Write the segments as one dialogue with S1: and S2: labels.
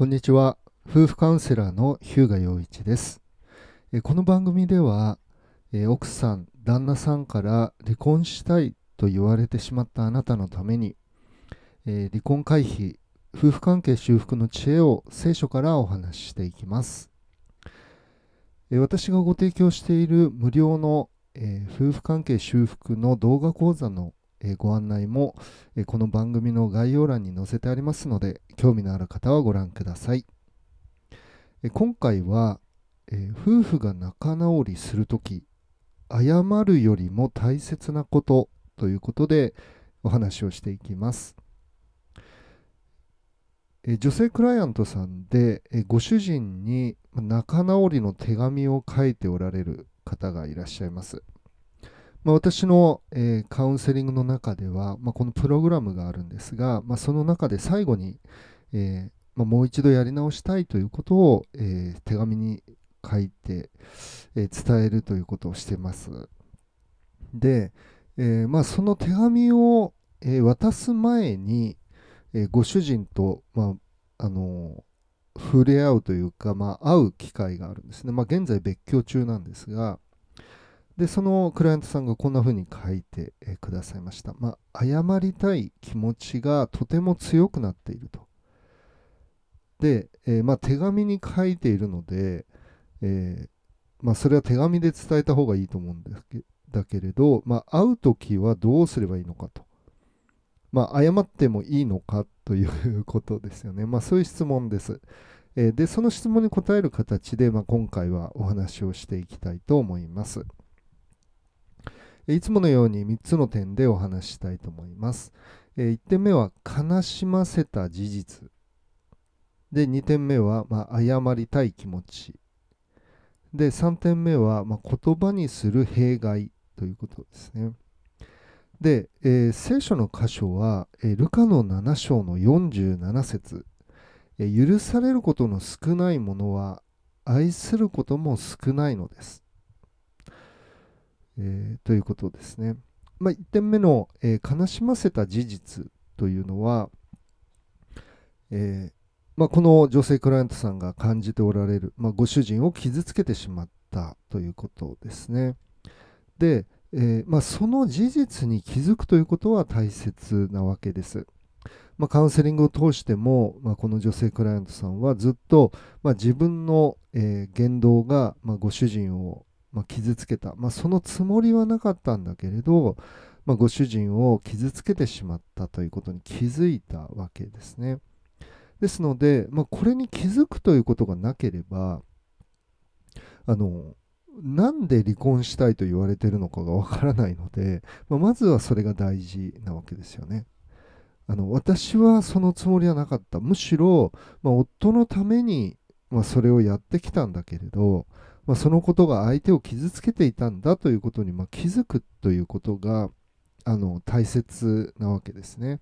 S1: こんにちは。夫婦カウンセラーの日向陽一です。この番組では、奥さん、旦那さんから離婚したいと言われてしまったあなたのために、離婚回避、夫婦関係修復の知恵を聖書からお話ししていきます。私がご提供している無料の、夫婦関係修復の動画講座のえご案内も、えこの番組の概要欄に載せてありますので、興味のある方はご覧ください。え今回は、え夫婦が仲直りするとき、謝るよりも大切なことということでお話をしていきます。え女性クライアントさんで、えご主人に仲直りの手紙を書いておられる方がいらっしゃいます。まあ、私の、えーカウンセリングの中では、まあ、このプログラムがあるんですが、まあ、その中で最後に、えーま、もう一度やり直したいということを、え手紙に書いて、え伝えるということをしてます。で、えま、その手紙を、え渡す前に、えご主人と、まあの触れ合うというか、まあ、会う機会があるんですね。まあ、現在別居中なんですが、で、そのクライアントさんがこんな風に書いて、えくださいました。まあ、謝りたい気持ちがとても強くなっていると。で、えーまあ、手紙に書いているので、えーまあ、それは手紙で伝えた方がいいと思うんですけだけれど、まあ、会うときはどうすればいいのかと。ま、謝ってもいいのかということですよね。まあ、そういう質問です。えーで、その質問に答える形で、まあ、今回はお話をしていきたいと思います。いつものように3つの点でお話ししたいと思いますえ。1点目は悲しませた事実。で、2点目は、まあ、謝りたい気持ち。で、3点目は、まあ、言葉にする弊害ということですね。で、えー聖書の箇所は、えールカの7章の47節、え許されることの少ないものは愛することも少ないのです。えーということですね。まあ、1点目の、えー悲しませた事実というのは、えーまあ、この女性クライアントさんが感じておられる、まあ、ご主人を傷つけてしまったということですね。で、えまあ、その事実に気づくということは大切なわけです。ま、カウンセリングを通しても、ま、この女性クライアントさんはずっと、ま、自分の、え言動が、ま、ご主人を、まあ、傷つけた、まあ、そのつもりはなかったんだけれど、まあ、ご主人を傷つけてしまったということに気づいたわけですね。ですので、まあ、これに気づくということがなければ、あの、なんで離婚したいと言われてるのかがわからないので、まあ、まずはそれが大事なわけですよね。あの私はそのつもりはなかった。むしろ、まあ、夫のために、まあ、それをやってきたんだけれど、まあ、そのことが相手を傷つけていたんだということに、まあ、気づくということがあの大切なわけですね。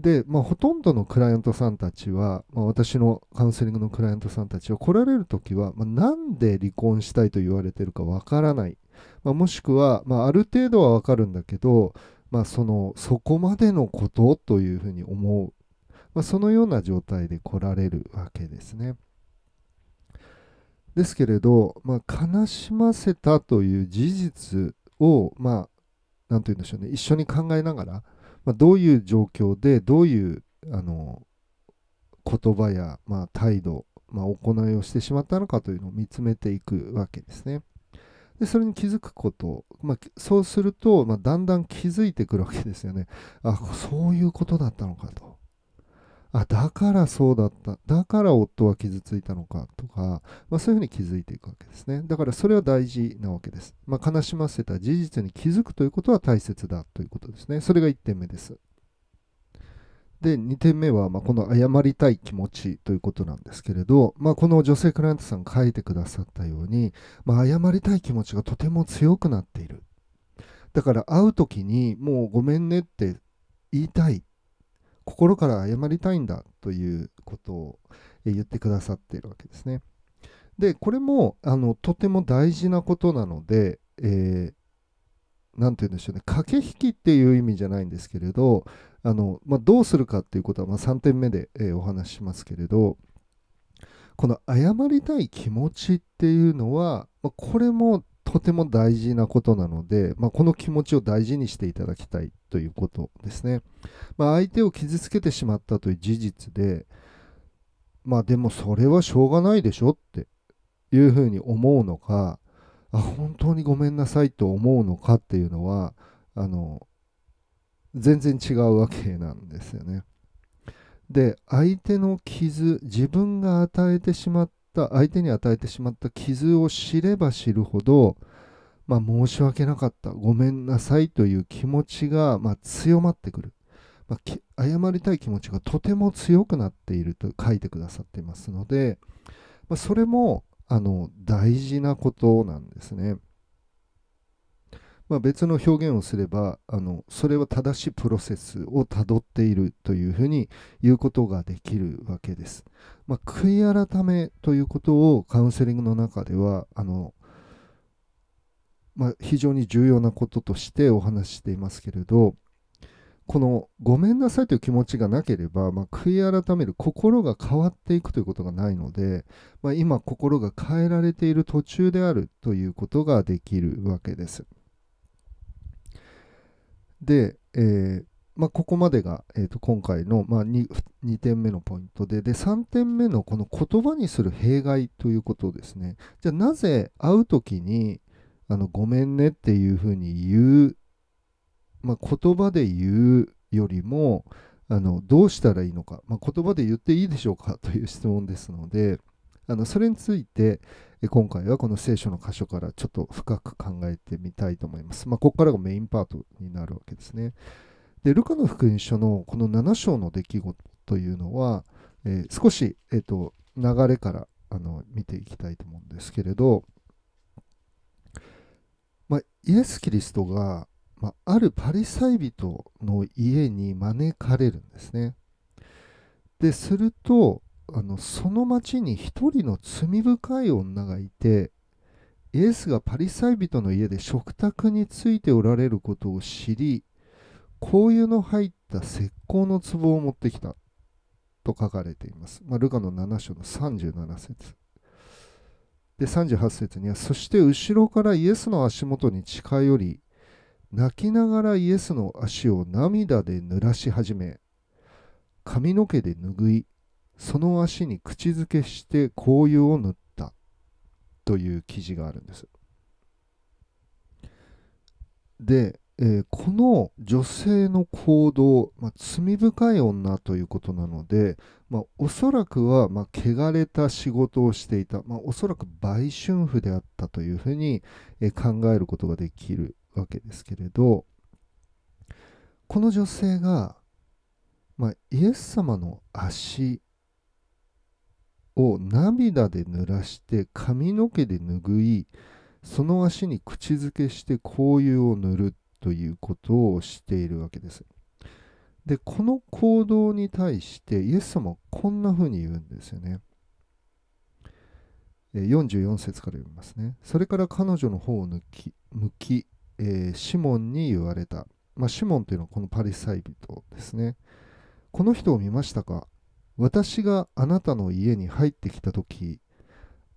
S1: で、まあ、ほとんどのクライアントさんたちは、まあ、私のカウンセリングのクライアントさんたちは来られるときは、まあ、なんで離婚したいと言われてるかわからない、まあ、もしくは、まあ、ある程度はわかるんだけど、まあ、そのそこまでのことというふうに思う、まあ、そのような状態で来られるわけですね。ですけれど、まあ、悲しませたという事実を、まあ、なんて言うんでしょうね、一緒に考えながら、まあ、どういう状況でどういうあの言葉や、まあ、態度、まあ、行いをしてしまったのかというのを見つめていくわけですね。でそれに気づくこと、まあ、そうすると、まあ、だんだん気づいてくるわけですよね。あそういうことだったのかと。あだからそうだった。だから夫は傷ついたのかとか、まあ、そういうふうに気づいていくわけですね。だからそれは大事なわけです。まあ、悲しませた事実に気づくということは大切だということですね。それが1点目です。で、2点目は、ま、この謝りたい気持ちということなんですけれど、まあ、この女性クライアントさん書いてくださったように、まあ、謝りたい気持ちがとても強くなっている。だから会う時にもうごめんねって言いたい。心から謝りたいんだということを言ってくださっているわけですね。で、これもあのとても大事なことなので、えーて言うんでしょうね、駆け引きっていう意味じゃないんですけれど、あの、まあ、どうするかっていうことは、まあ、3点目で、えー、お話ししますけれどこの謝りたい気持ちっていうのは、まあ、これもとても大事なことなので、まあ、この気持ちを大事にしていただきたいということですね。まあ、相手を傷つけてしまったという事実で、まあでもそれはしょうがないでしょっていうふうに思うのか、あ本当にごめんなさいと思うのかっていうのは、あの全然違うわけなんですよね。で相手の傷自分が与えてしまった相手に与えてしまった傷を知れば知るほど、まあ、申し訳なかったごめんなさいという気持ちが、まあ、強まってくる、まあ、謝りたい気持ちがとても強くなっていると書いてくださっていますので、ま、それもあの大事なことなんですね。まあ、別の表現をすればあのそれは正しいプロセスをたどっているというふうに言うことができるわけです。まあ、悔い改めということをカウンセリングの中ではあの、まあ、非常に重要なこととしてお話ししていますけれどこのごめんなさいという気持ちがなければ、まあ、悔い改める心が変わっていくということがないので、まあ、今心が変えられている途中であるということができるわけです。で、えーまあ、ここまでが、えー、と今回の、まあ2、2, 点目のポイントでで3点目のこの言葉にする弊害ということですね。じゃあなぜ会う時にあのごめんねっていうふうに言う、まあ、言葉で言うよりもあのどうしたらいいのか、まあ、言葉で言っていいでしょうかという質問ですのであのそれについて、今回はこの聖書の箇所からちょっと深く考えてみたいと思います。まあ、ここからがメインパートになるわけですね。で、ルカの福音書のこの7章の出来事というのは、えー、少し、えーと、流れからあの見ていきたいと思うんですけれど、まあ、イエス・キリストが、まあ、あるパリサイ人の家に招かれるんですね。で、すると、あのその町に一人の罪深い女がいてイエスがパリサイ人の家で食卓についておられることを知り香油の入った石膏の壺を持ってきたと書かれています。まあ、ルカの7章の37節で38節にはそして後ろからイエスの足元に近寄り泣きながらイエスの足を涙で濡らし始め髪の毛で拭いその足に口づけして香油を塗ったという記事があるんです。で、えー、この女性の行動、まあ、罪深い女ということなので、まあ、おそらくは、まあ、汚れた仕事をしていた、まあ、おそらく売春婦であったというふうに、えー、考えることができるわけですけれどこの女性が、まあ、イエス様の足を涙で濡らして髪の毛で拭いその足に口づけして香油を塗るということをしているわけです。でこの行動に対してイエス様はこんな風に言うんですよね。44節から読みますね。それから彼女の方を抜き向き、えー、シモンに言われた。まあ、シモンというのはこのパリサイ人ですね。この人を見ましたか？私があなたの家に入ってきた時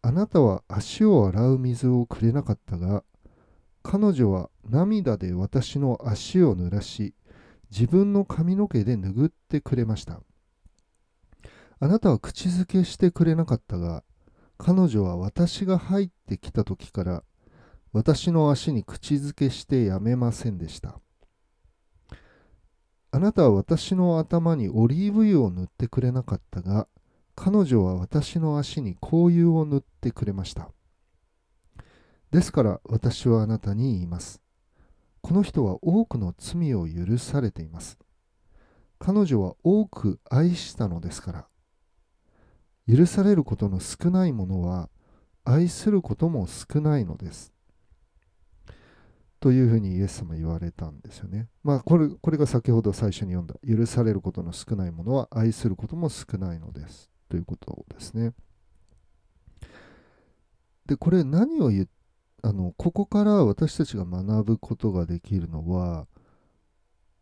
S1: あなたは足を洗う水をくれなかったが彼女は涙で私の足を濡らし自分の髪の毛で拭ってくれました。あなたは口づけしてくれなかったが彼女は私が入ってきた時から私の足に口づけしてやめませんでした。あなたは私の頭にオリーブ油を塗ってくれなかったが、彼女は私の足に香油を塗ってくれました。ですから私はあなたに言います。この人は多くの罪を許されています。彼女は多く愛したのですから。許されることの少ないものは愛することも少ないのです。というふうにイエス様言われたんですよね。まあこれこれが先ほど最初に読んだ許されることの少ないものは愛することも少ないのですということですね。でこれ何を言あのここから私たちが学ぶことができるのは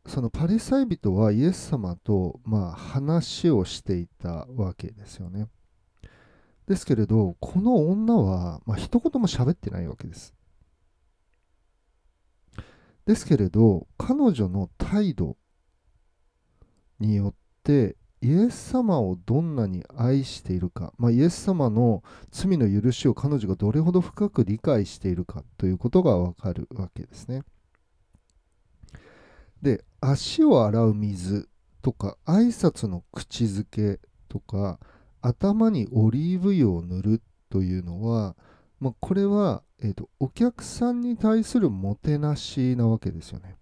S1: そのパリサイ人はイエス様と、まあ、話をしていたわけですよね。ですけれど、この女は、まあ、一言も喋ってないわけです。ですけれど、彼女の態度によって、イエス様をどんなに愛しているか、まあ、イエス様の罪の許しを彼女がどれほど深く理解しているかということがわかるわけですね。で、足を洗う水とか、挨拶の口づけとか、頭にオリーブ油を塗るというのは、まあ、これは、えーと、お客さんに対するもてなしなわけですよね。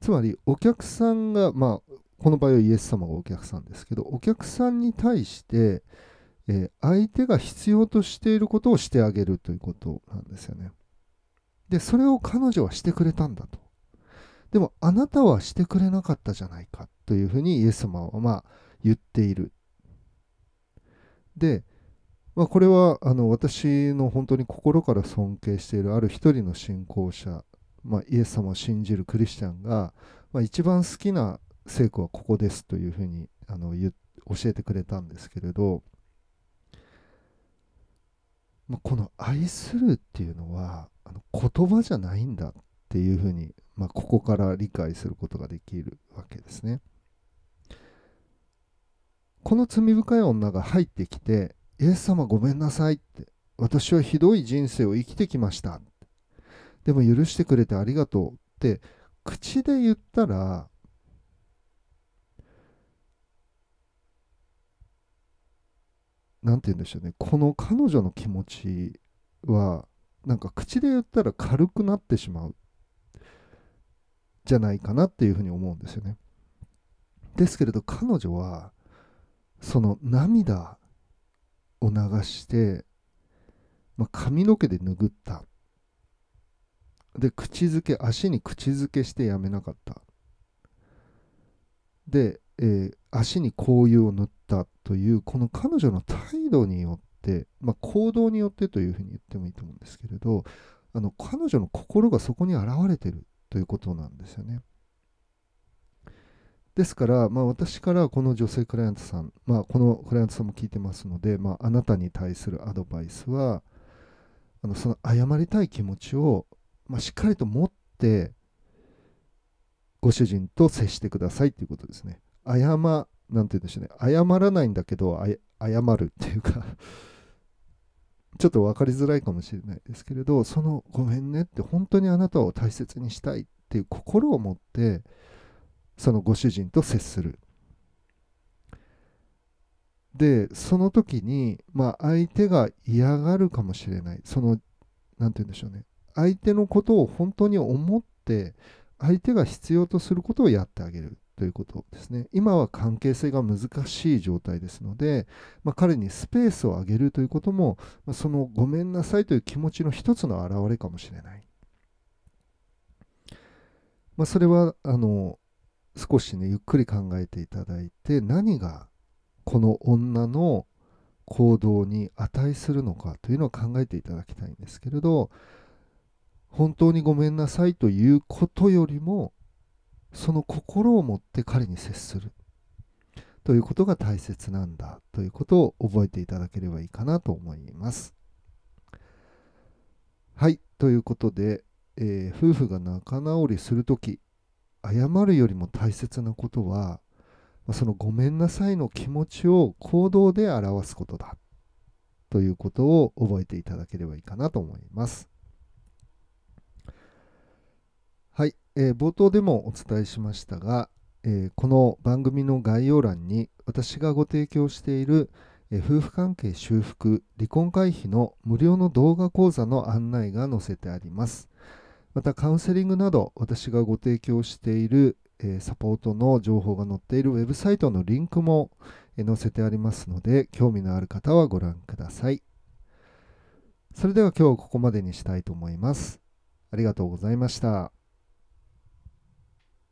S1: つまりお客さんが、まあ、この場合はイエス様がお客さんですけどお客さんに対して、えー、相手が必要としていることをしてあげるということなんですよね。でそれを彼女はしてくれたんだと。でもあなたはしてくれなかったじゃないかというふうにイエス様はまあ言っている。で、まあ、これはあの私の本当に心から尊敬しているある一人の信仰者、まあ、イエス様を信じるクリスチャンが、まあ、一番好きな聖句はここですというふうにあの教えてくれたんですけれど、まあ、この愛するっていうのはあの言葉じゃないんだっていうふうに、まあ、ここから理解することができるわけですね。この罪深い女が入ってきて、イエス様ごめんなさいって、私はひどい人生を生きてきました。でも許してくれてありがとうって口で言ったら、何て言うんでしょうね、この彼女の気持ちは、なんか口で言ったら軽くなってしまうじゃないかなっていうふうに思うんですよね。ですけれど彼女はその涙を流して、まあ、髪の毛で拭ったで口づけ足に口づけしてやめなかったで、えー、足に香油を塗ったというこの彼女の態度によって、まあ、行動によってというふうに言ってもいいと思うんですけれどあの彼女の心がそこに現れてるということなんですよね。ですから、まあ、私からこの女性クライアントさん、まあ、このクライアントさんも聞いてますので、まあ、あなたに対するアドバイスは、あのその謝りたい気持ちを、まあ、しっかりと持って、ご主人と接してくださいということですね。謝、なんて言うんでしょうね。謝らないんだけど、謝るっていうか ちょっと分かりづらいかもしれないですけれど、そのごめんねって本当にあなたを大切にしたいっていう心を持って、そのご主人と接する。で、その時に、まあ、相手が嫌がるかもしれない。その、なんて言うんでしょうね。相手のことを本当に思って、相手が必要とすることをやってあげるということですね。今は関係性が難しい状態ですので、まあ、彼にスペースをあげるということも、まあ、そのごめんなさいという気持ちの一つの表れかもしれない。まあ、それはあの少しね、ゆっくり考えていただいて、何がこの女の行動に値するのかというのを考えていただきたいんですけれど、本当にごめんなさいということよりも、その心を持って彼に接するということが大切なんだということを覚えていただければいいかなと思います。はい、ということで、えー、夫婦が仲直りするとき、謝るよりも大切なことは、そのごめんなさいの気持ちを行動で表すことだということを覚えていただければいいかなと思います。はい、えー、冒頭でもお伝えしましたが、えー、この番組の概要欄に私がご提供している、えー、夫婦関係修復離婚回避の無料の動画講座の案内が載せてあります。またカウンセリングなど私がご提供している、えサポートの情報が載っているウェブサイトのリンクも、え載せてありますので興味のある方はご覧ください。それでは今日はここまでにしたいと思います。ありがとうございました。